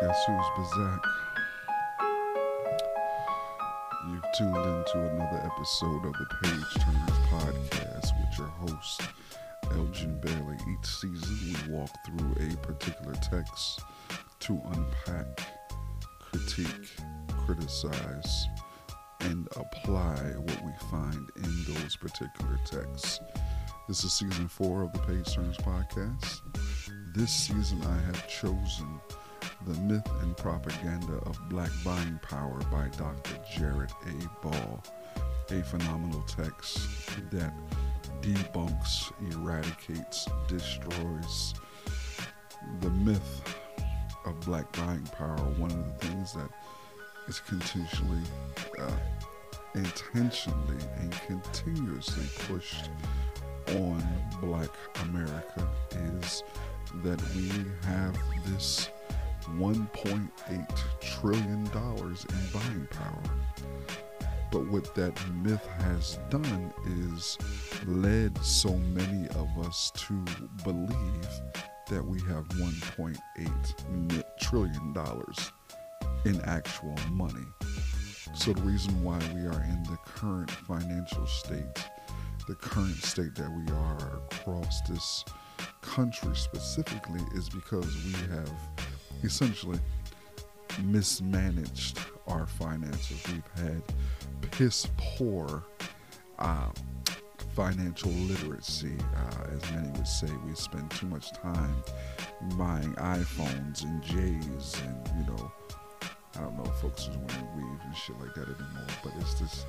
Guess who's Bazak? You've tuned into another episode of the Page Turners Podcast with your host, Elgin Bailey. Each season, we walk through a particular text to unpack, critique, criticize, and apply what we find in those particular texts. This is season four of the Page Turners Podcast. This season, I have chosen The Myth and Propaganda of Black Buying Power by Dr. Jared A. Ball, a phenomenal text that debunks, eradicates, destroys the myth of black buying power. One of the things that is continually, uh, intentionally, and continuously pushed on black America is that we have this $1.8 trillion in buying power. But what that myth has done is led so many of us to believe that we have $1.8 trillion in actual money. So the reason why we are in the current financial state, the current state that we are across this country specifically is because we have essentially mismanaged our finances. We've had piss poor uh, financial literacy, uh, as many would say. We spend too much time buying iPhones and J's and, you know, I don't know folks are wearing weave and shit like that anymore, but it's this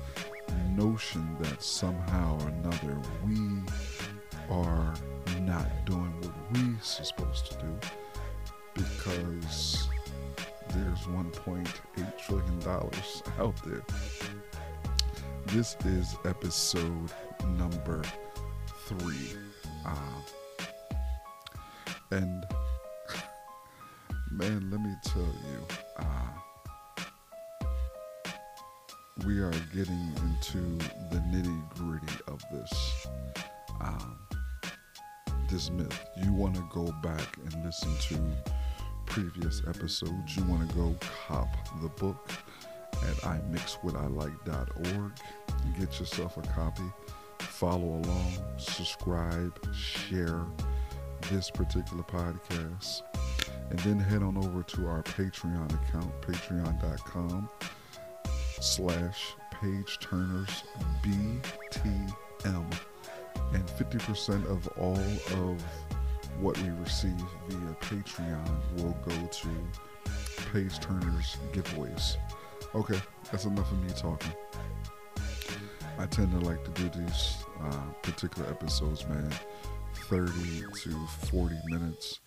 notion that somehow or another we are not doing what we're supposed to do because there's 1.8 trillion dollars out there. This is episode number three, uh, and man, let me tell you, uh, we are getting into the nitty gritty of this. Um, this myth. You want to go back and listen to previous episodes. You want to go cop the book at imixwhatilike.org. Get yourself a copy. Follow along, subscribe, share this particular podcast. And then head on over to our Patreon account, patreon.com slash page turners BTM and 50% of all of what we receive via Patreon will go to Page Turner's giveaways. Okay, that's enough of me talking. I tend to like to do these uh, particular episodes, man, 30 to 40 minutes,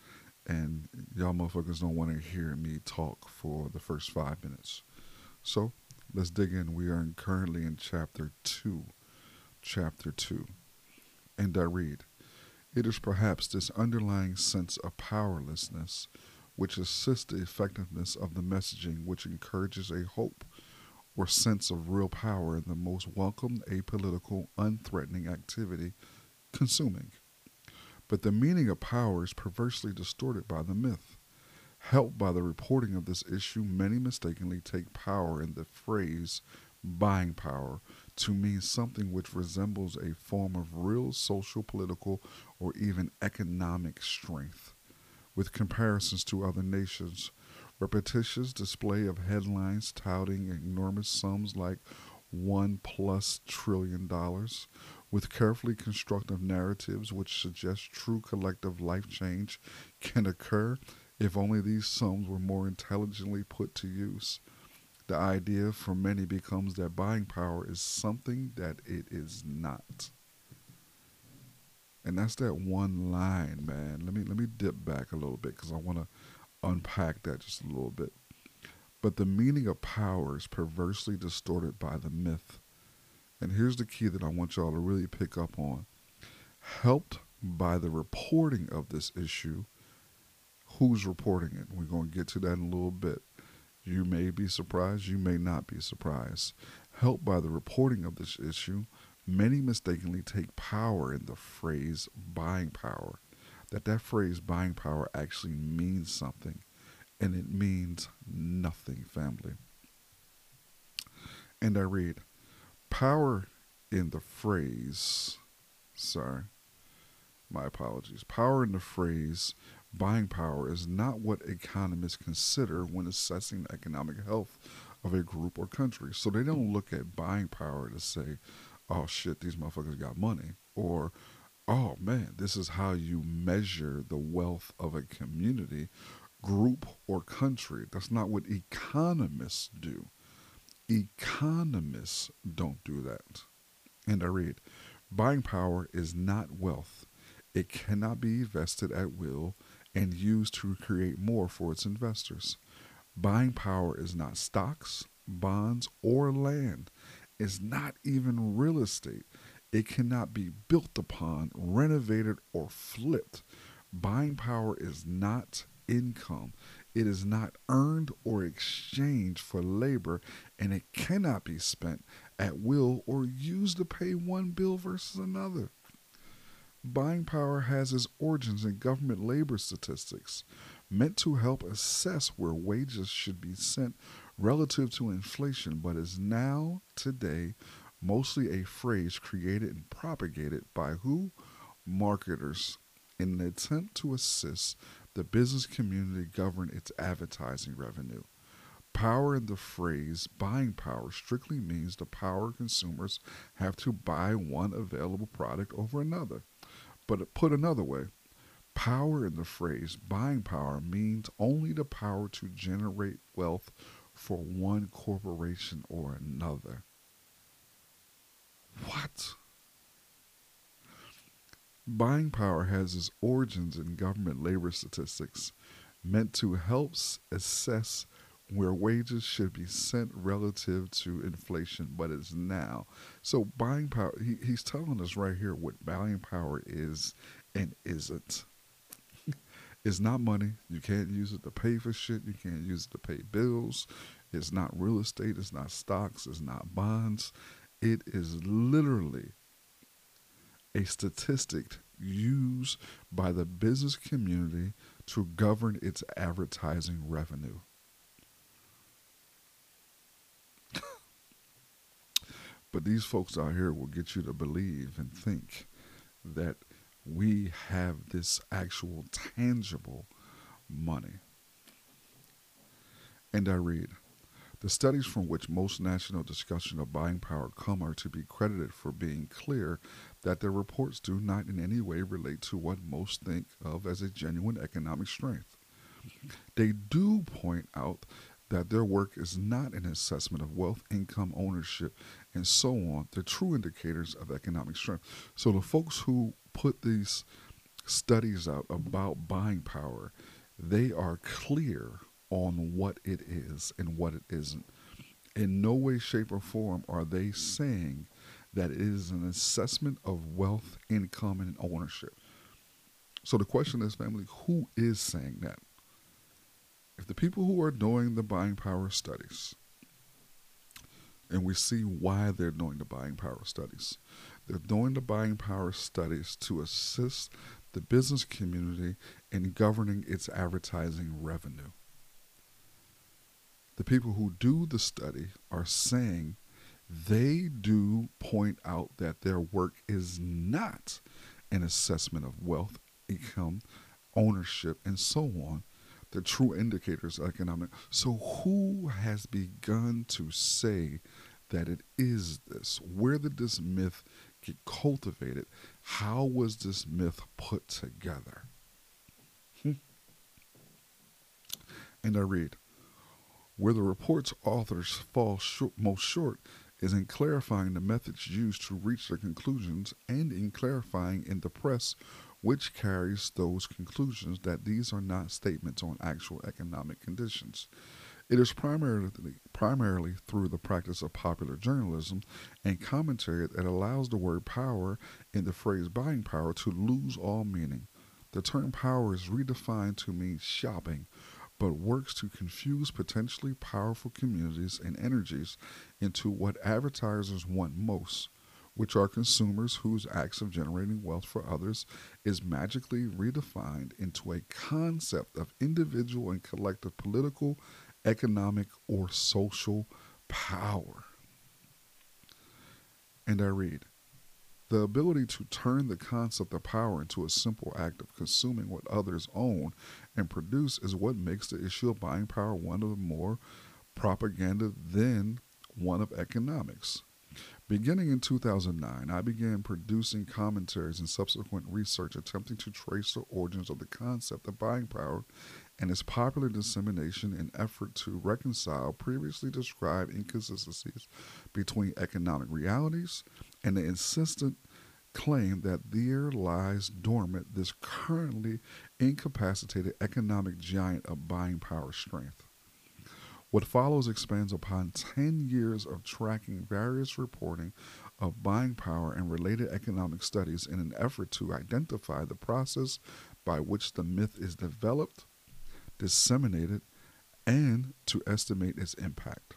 and y'all motherfuckers don't want to hear me talk for the first five minutes. So let's dig in. We are currently in chapter 2. Chapter 2 and I read, It is perhaps this underlying sense of powerlessness which assists the effectiveness of the messaging which encourages a hope or sense of real power in the most welcome, apolitical, unthreatening activity, consuming. But the meaning of power is perversely distorted by the myth. Helped by the reporting of this issue, many mistakenly take power in the phrase buying power to mean something which resembles a form of real social, political, or even economic strength. With comparisons to other nations, repetitious display of headlines touting enormous sums like one plus trillion dollars, with carefully constructed narratives which suggest true collective life change can occur if only these sums were more intelligently put to use the idea for many becomes that buying power is something that it is not. And that's that one line, man. Let me let me dip back a little bit because I want to unpack that just a little bit. But the meaning of power is perversely distorted by the myth. And here's the key that I want y'all to really pick up on. Helped by the reporting of this issue, who's reporting it? We're going to get to that in a little bit. You may be surprised, you may not be surprised. Helped by the reporting of this issue, many mistakenly take power in the phrase buying power. that that phrase buying power actually means something and it means nothing, family. And I read, power in the phrase, sorry, my apologies. Power in the phrase buying power is not what economists consider when assessing the economic health of a group or country. So they don't look at buying power to say, oh shit, these motherfuckers got money. Or, oh man, this is how you measure the wealth of a community, group, or country. That's not what economists do. Economists don't do that. And I read, buying power is not wealth. It cannot be vested at will and used to create more for its investors. Buying power is not stocks, bonds, or land. It's not even real estate. It cannot be built upon, renovated, or flipped. Buying power is not income. It is not earned or exchanged for labor, and it cannot be spent at will or used to pay one bill versus another. Buying power has its origins in government labor statistics, meant to help assess where wages should be sent relative to inflation, but is now, today, mostly a phrase created and propagated by who? Marketers, in an attempt to assist the business community govern its advertising revenue. Power in the phrase buying power strictly means the power consumers have to buy one available product over another. But put another way, power in the phrase buying power means only the power to generate wealth for one corporation or another. What? Buying power has its origins in government labor statistics meant to help assess where wages should be sent relative to inflation, but it's now. So buying power, he, he's telling us right here what buying power is and isn't. it's not money. You can't use it to pay for shit. You can't use it to pay bills. It's not real estate. It's not stocks. It's not bonds. It is literally a statistic used by the business community to govern its advertising revenue. But these folks out here will get you to believe and think that we have this actual tangible money. And I read, the studies from which most national discussion of buying power come are to be credited for being clear that their reports do not in any way relate to what most think of as a genuine economic strength. They do point out that their work is not an assessment of wealth, income, ownership, and so on, the true indicators of economic strength. So the folks who put these studies out about buying power, they are clear on what it is and what it isn't. In no way, shape, or form are they saying that it is an assessment of wealth, income, and ownership. So the question is, family, who is saying that? If the people who are doing the buying power studies, and we see why they're doing the buying power studies, they're doing the buying power studies to assist the business community in governing its advertising revenue. The people who do the study are saying they do point out that their work is not an assessment of wealth, income, ownership, and so on, the true indicators of economic. So, who has begun to say that it is this? Where did this myth get cultivated? How was this myth put together? Hmm. And I read, where the report's authors fall short, most short is in clarifying the methods used to reach their conclusions and in clarifying in the press which carries those conclusions that these are not statements on actual economic conditions. It is primarily, primarily through the practice of popular journalism and commentary that allows the word power in the phrase buying power to lose all meaning. The term power is redefined to mean shopping, but works to confuse potentially powerful communities and energies into what advertisers want most, which are consumers whose acts of generating wealth for others, is magically redefined into a concept of individual and collective political, economic, or social power. And I read, the ability to turn the concept of power into a simple act of consuming what others own and produce is what makes the issue of buying power one of more propaganda than one of economics. Beginning in 2009, I began producing commentaries and subsequent research attempting to trace the origins of the concept of buying power and its popular dissemination in effort to reconcile previously described inconsistencies between economic realities and the insistent claim that there lies dormant this currently incapacitated economic giant of buying power strength. What follows expands upon 10 years of tracking various reporting of buying power and related economic studies in an effort to identify the process by which the myth is developed, disseminated, and to estimate its impact.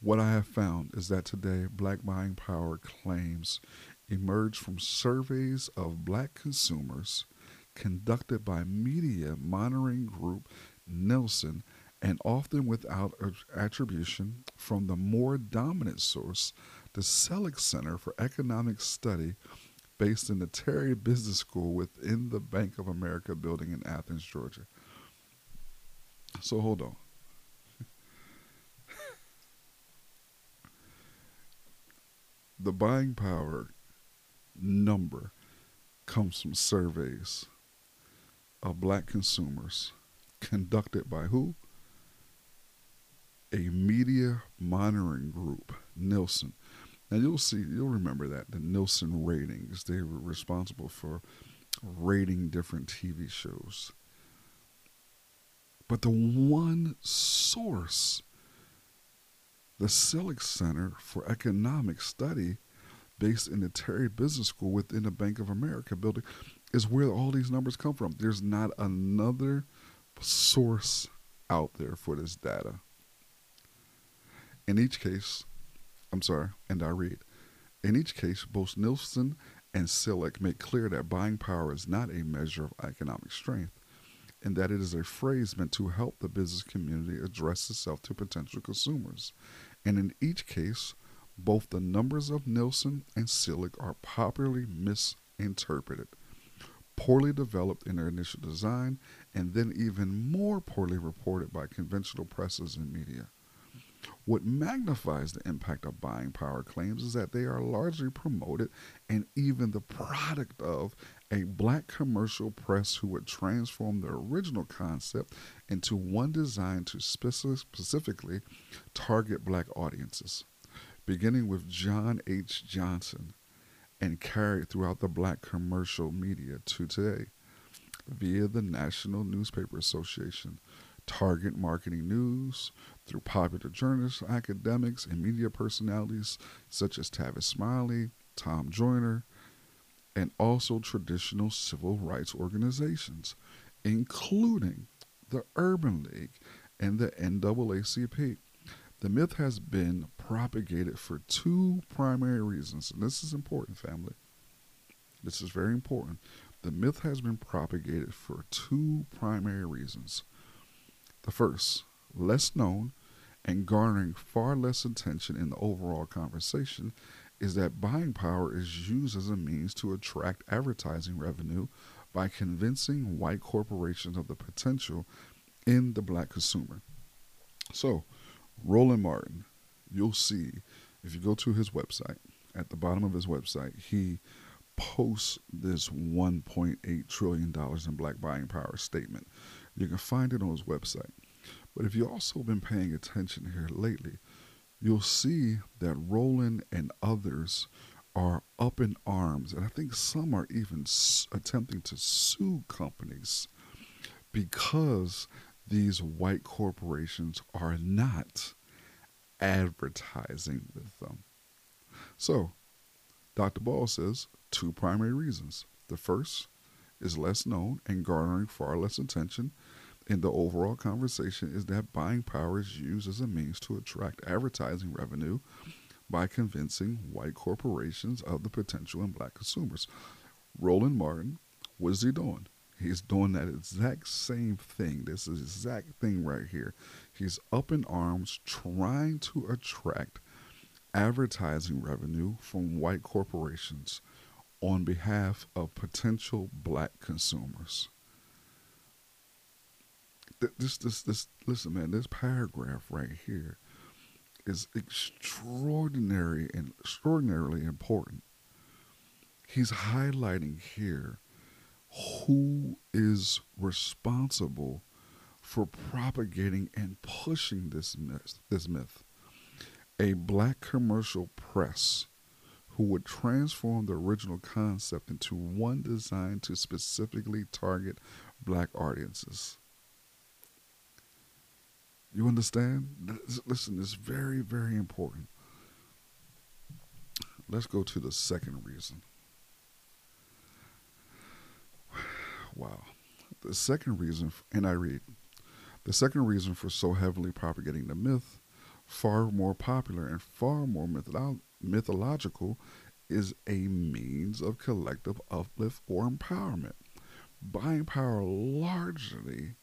What I have found is that today black buying power claims emerge from surveys of black consumers conducted by media monitoring group Nielsen and often without attribution from the more dominant source, the Selig Center for Economic Study, based in the Terry Business School within the Bank of America building in Athens, Georgia. So hold on. the buying power number comes from surveys of black consumers conducted by who? A media monitoring group, Nielsen. Now you'll see, you'll remember that the Nielsen ratings, they were responsible for rating different TV shows. But the one source the Selig Center for Economic Study, based in the Terry Business School within the Bank of America building, is where all these numbers come from. There's not another source out there for this data. In each case, I'm sorry, and I read, in each case, both Nielsen and Selig make clear that buying power is not a measure of economic strength and that it is a phrase meant to help the business community address itself to potential consumers and in each case, both the numbers of Nielsen and Selig are popularly misinterpreted, poorly developed in their initial design, and then even more poorly reported by conventional presses and media. What magnifies the impact of buying power claims is that they are largely promoted and even the product of a black commercial press who would transform the original concept into one designed to specifically target black audiences, beginning with John H. Johnson and carried throughout the black commercial media to today via the National Newspaper Association, Target Marketing News, through popular journalists, academics, and media personalities such as Tavis Smiley, Tom Joyner, and also traditional civil rights organizations, including the Urban League and the NAACP. The myth has been propagated for two primary reasons, and this is important, family. This is very important. The myth has been propagated for two primary reasons. The first, less known and garnering far less attention in the overall conversation, is that buying power is used as a means to attract advertising revenue by convincing white corporations of the potential in the black consumer. So, Roland Martin, you'll see if you go to his website, at the bottom of his website, he posts this $1.8 trillion in black buying power statement. You can find it on his website. But if you've also been paying attention here lately, you'll see that Roland and others are up in arms, and I think some are even attempting to sue companies because these white corporations are not advertising with them. So, Dr. Ball says two primary reasons. The first is less known and garnering far less attention in the overall conversation is that buying power is used as a means to attract advertising revenue by convincing white corporations of the potential in black consumers. Roland Martin, what is he doing? He's doing that exact same thing. This is exact thing right here. He's up in arms trying to attract advertising revenue from white corporations on behalf of potential black consumers. This, this, this, listen, man, this paragraph right here is extraordinary and extraordinarily important. He's highlighting here who is responsible for propagating and pushing this myth, this myth. A black commercial press who would transform the original concept into one designed to specifically target black audiences. You understand? Listen, it's very, very important. Let's go to the second reason. Wow. The second reason, and I read, the second reason for so heavily propagating the myth, far more popular and far more mytholo- mythological, is a means of collective uplift or empowerment. Buying power largely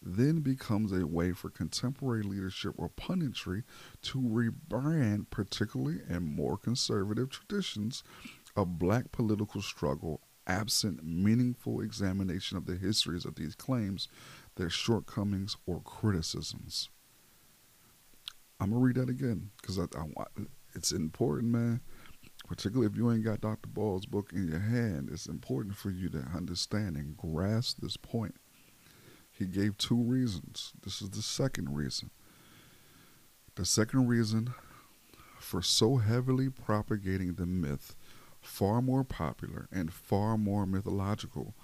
then becomes a way for contemporary leadership or punditry to rebrand particularly and more conservative traditions of black political struggle absent meaningful examination of the histories of these claims, their shortcomings, or criticisms. I'm gonna read that again because I, I, it's important, man. Particularly if you ain't got Dr. Ball's book in your hand, it's important for you to understand and grasp this point. He gave two reasons. This is the second reason. The second reason for so heavily propagating the myth far more popular and far more mythological,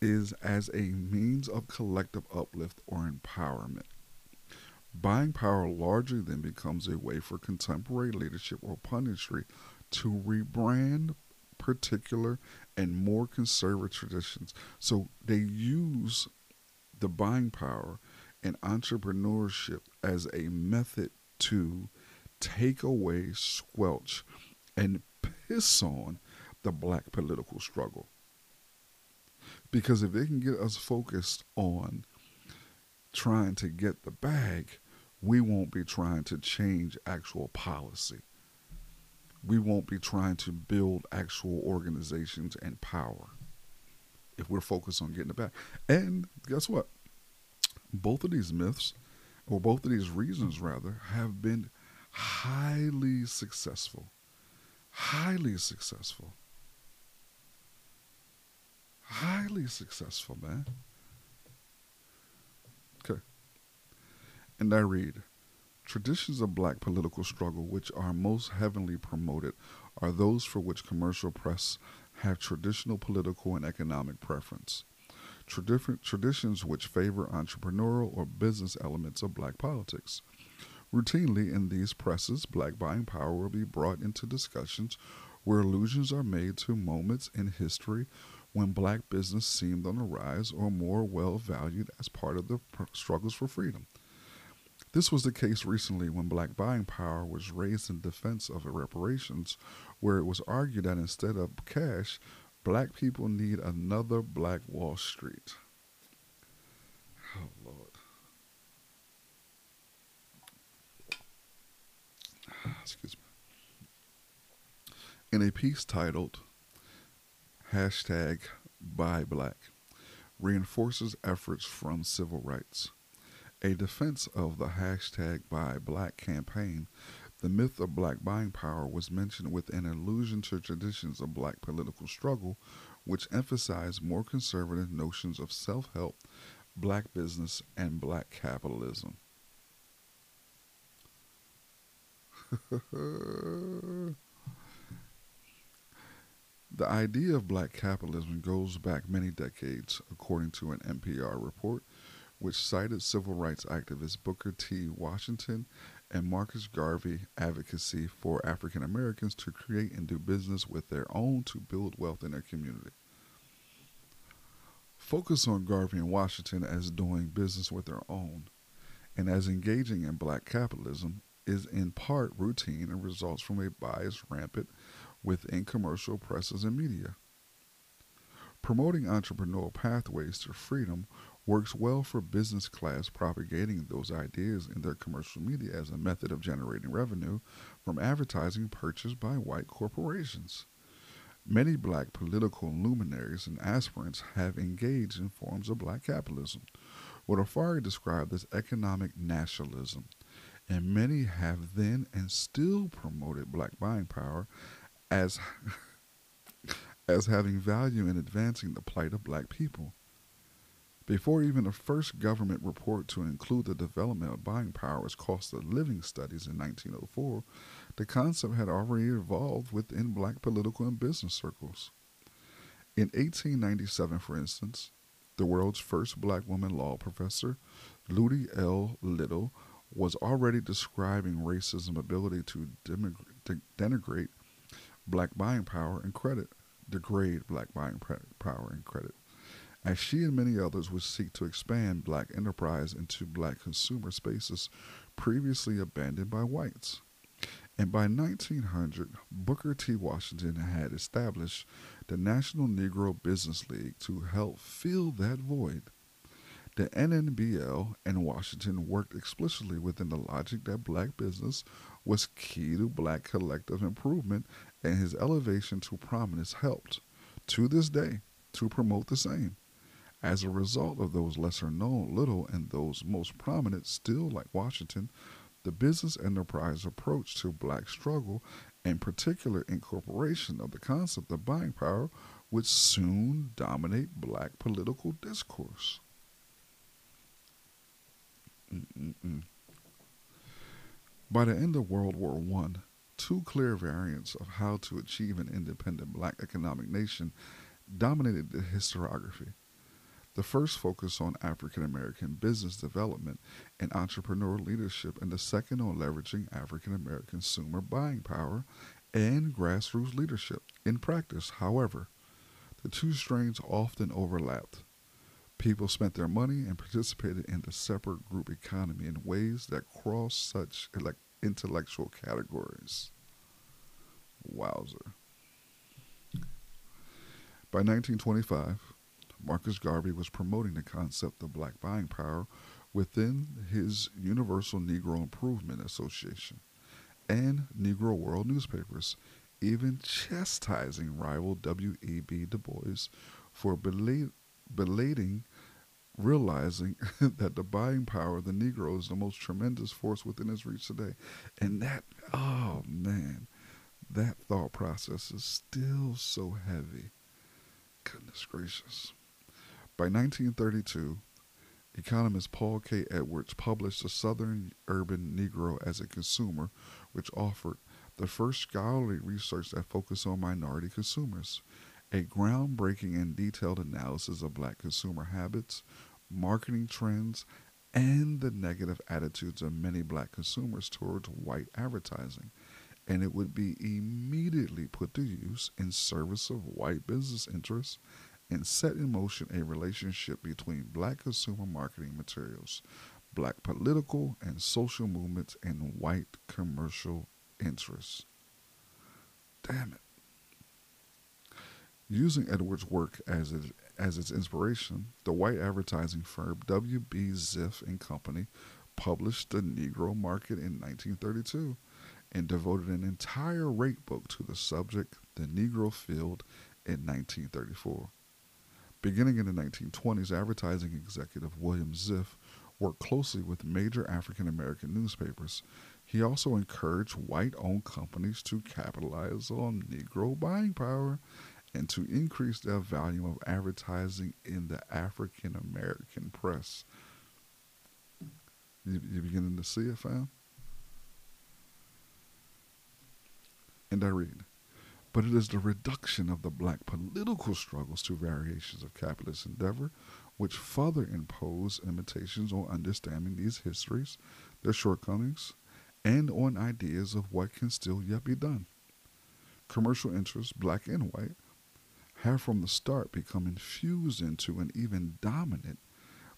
is as a means of collective uplift or empowerment. Buying power largely then becomes a way for contemporary leadership or punditry to rebrand particular and more conservative traditions. So they use the buying power and entrepreneurship as a method to take away, squelch, and piss on the black political struggle. Because if they can get us focused on trying to get the bag, we won't be trying to change actual policy. We won't be trying to build actual organizations and power if we're focused on getting the bag. And guess what? Both of these myths, or both of these reasons rather, have been highly successful highly successful. Highly successful, man. Okay. And I read Traditions of black political struggle which are most heavily promoted are those for which commercial press have traditional political and economic preference. traditions which favor entrepreneurial or business elements of black politics. Routinely in these presses, black buying power will be brought into discussions where allusions are made to moments in history when black business seemed on the rise or more well valued as part of the struggles for freedom. This was the case recently when black buying power was raised in defense of reparations, where it was argued that instead of cash, black people need another Black Wall Street. Excuse me, in a piece titled hashtag Buy Black reinforces efforts from civil rights. A defense of the hashtag Buy Black campaign, the myth of black buying power was mentioned with an allusion to traditions of black political struggle, which emphasized more conservative notions of self help, black business, and black capitalism. the idea of black capitalism goes back many decades, according to an NPR report, which cited civil rights activist Booker T. Washington and Marcus Garvey advocacy for African Americans to create and do business with their own to build wealth in their community. Focus on Garvey and Washington as doing business with their own and as engaging in black capitalism is in part routine and results from a bias rampant within commercial presses and media. Promoting entrepreneurial pathways to freedom works well for business class propagating those ideas in their commercial media as a method of generating revenue from advertising purchased by white corporations. Many black political luminaries and aspirants have engaged in forms of black capitalism, what Ofari described as economic nationalism, and many have then and still promoted black buying power as as having value in advancing the plight of black people. Before even the first government report to include the development of buying power as cost of living studies in 1904, the concept had already evolved within black political and business circles. In 1897, for instance, the world's first black woman law professor, Lutie L. Lytle, was already describing racism ability to denigrate black buying power and credit, degrade black buying power and credit as she and many others would seek to expand black enterprise into black consumer spaces previously abandoned by whites. And by 1900, Booker T. Washington had established the National Negro Business League to help fill that void. The NNBL and Washington worked explicitly within the logic that black business was key to black collective improvement, and his elevation to prominence helped, to this day, to promote the same. As a result of those lesser known Lytle and those most prominent still like Washington, the business enterprise approach to black struggle and particular incorporation of the concept of buying power would soon dominate black political discourse. Mm-mm-mm. By the end of World War I, two clear variants of how to achieve an independent black economic nation dominated the historiography. The first focused on African American business development and entrepreneurial leadership, and the second on leveraging African American consumer buying power and grassroots leadership. In practice, however, the two strains often overlapped. People spent their money and participated in the separate group economy in ways that crossed such intellectual categories. Wowzer. By 1925, Marcus Garvey was promoting the concept of black buying power within his Universal Negro Improvement Association and Negro World newspapers, even chastising rival W.E.B. Du Bois for belating realizing that the buying power of the Negro is the most tremendous force within his reach today. And that, oh man, that thought process is still so heavy. Goodness gracious. By 1932, economist Paul K. Edwards published The Southern Urban Negro as a Consumer, which offered the first scholarly research that focused on minority consumers, a groundbreaking and detailed analysis of black consumer habits, marketing trends, and the negative attitudes of many black consumers towards white advertising. And it would be immediately put to use in service of white business interests and set in motion a relationship between black consumer marketing materials, black political and social movements, and white commercial interests. Damn it. Using Edwards' work as, it, as its inspiration, the white advertising firm W.B. Ziff and Company published The Negro Market in 1932 and devoted an entire rate book to the subject, The Negro Field, in 1934. Beginning in the 1920s, advertising executive William Ziff worked closely with major African American newspapers. He also encouraged white owned companies to capitalize on Negro buying power and to increase their volume of advertising in the African American press. You, you beginning to see it, fam? And I read but it is the reduction of the black political struggles to variations of capitalist endeavor which further impose limitations on understanding these histories, their shortcomings, and on ideas of what can still yet be done. Commercial interests, black and white, have from the start become infused into and even dominant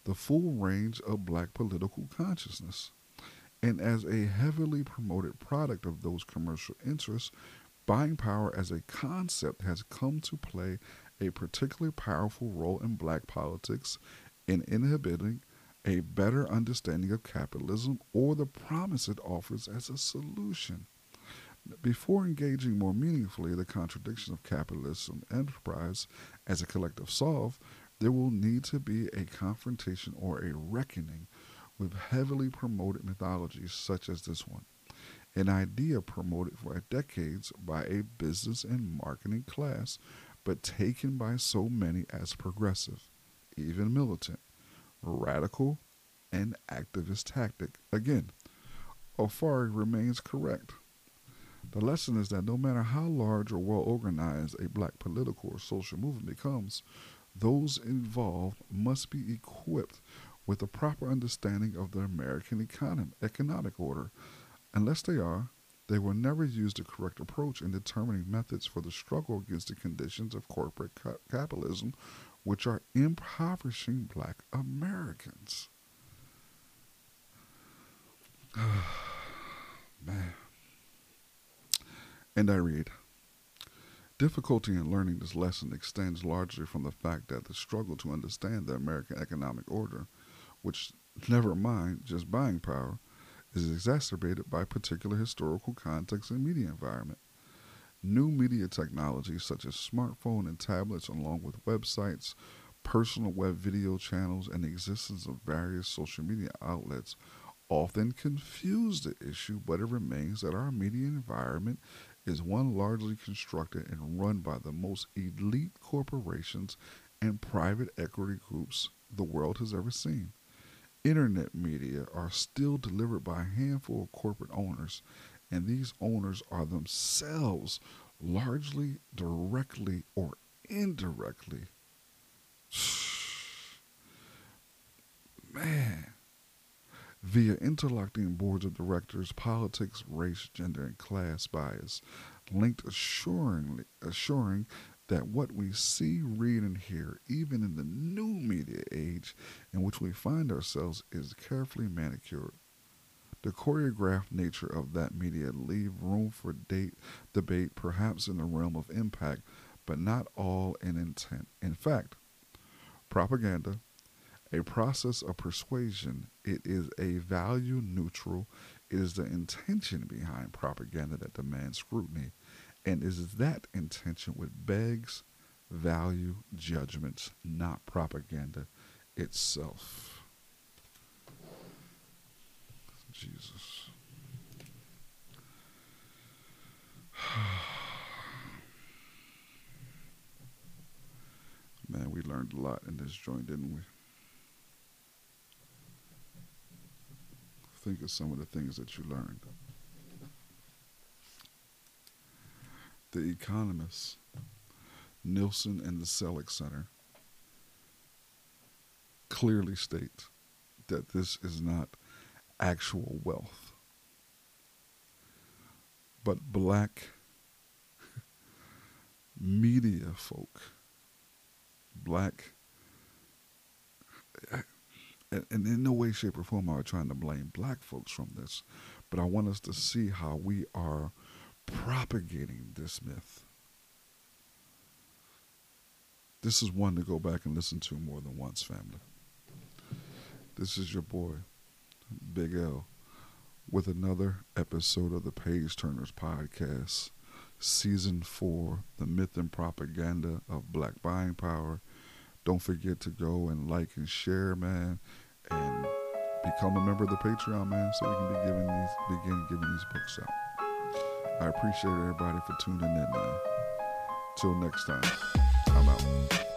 the full range of black political consciousness. And as a heavily promoted product of those commercial interests, buying power as a concept has come to play a particularly powerful role in black politics in inhibiting a better understanding of capitalism or the promise it offers as a solution. Before engaging more meaningfully the contradiction of capitalism and enterprise as a collective solve, there will need to be a confrontation or a reckoning with heavily promoted mythologies such as this one, an idea promoted for decades by a business and marketing class, but taken by so many as progressive, even militant, radical, and activist tactic. Again, Ofari remains correct. The lesson is that no matter how large or well organized a black political or social movement becomes, those involved must be equipped with a proper understanding of the American economy, economic order. Unless they are, they will never use the correct approach in determining methods for the struggle against the conditions of corporate ca- capitalism, which are impoverishing black Americans. Man. And I read Difficulty in learning this lesson extends largely from the fact that the struggle to understand the American economic order, which, never mind just buying power, is exacerbated by particular historical context and media environment. New media technologies such as smartphone and tablets, along with websites, personal web video channels, and the existence of various social media outlets, often confuse the issue, but it remains that our media environment is one largely constructed and run by the most elite corporations and private equity groups the world has ever seen. Internet media are still delivered by a handful of corporate owners, and these owners are themselves largely directly or indirectly. Man via interlocking boards of directors, politics, race, gender, and class bias, linked assuringly, assuring that what we see, read, and hear, even in the new media age in which we find ourselves, is carefully manicured. The choreographed nature of that media leave room for date, debate, perhaps in the realm of impact, but not all in intent. In fact, propaganda, a process of persuasion. It is a value neutral. It is the intention behind propaganda that demands scrutiny. And is that intention which begs value judgments, not propaganda itself. Jesus. Man, we learned a lot in this joint, didn't we? Think of some of the things that you learned. The Economist, Nielsen, and the Selig Center clearly state that this is not actual wealth, but black media folk, black and in no way, shape, or form are trying to blame black folks from this, but I want us to see how we are propagating this myth. This is one to go back and listen to more than once, family. This is your boy, Big L, with another episode of the Page Turners Podcast, Season 4 The Myth and Propaganda of Black Buying Power. Don't forget to go and like and share, man and become a member of the Patreon, man, so we can be giving these begin giving these books out. I appreciate everybody for tuning in, man. Till next time, I'm out.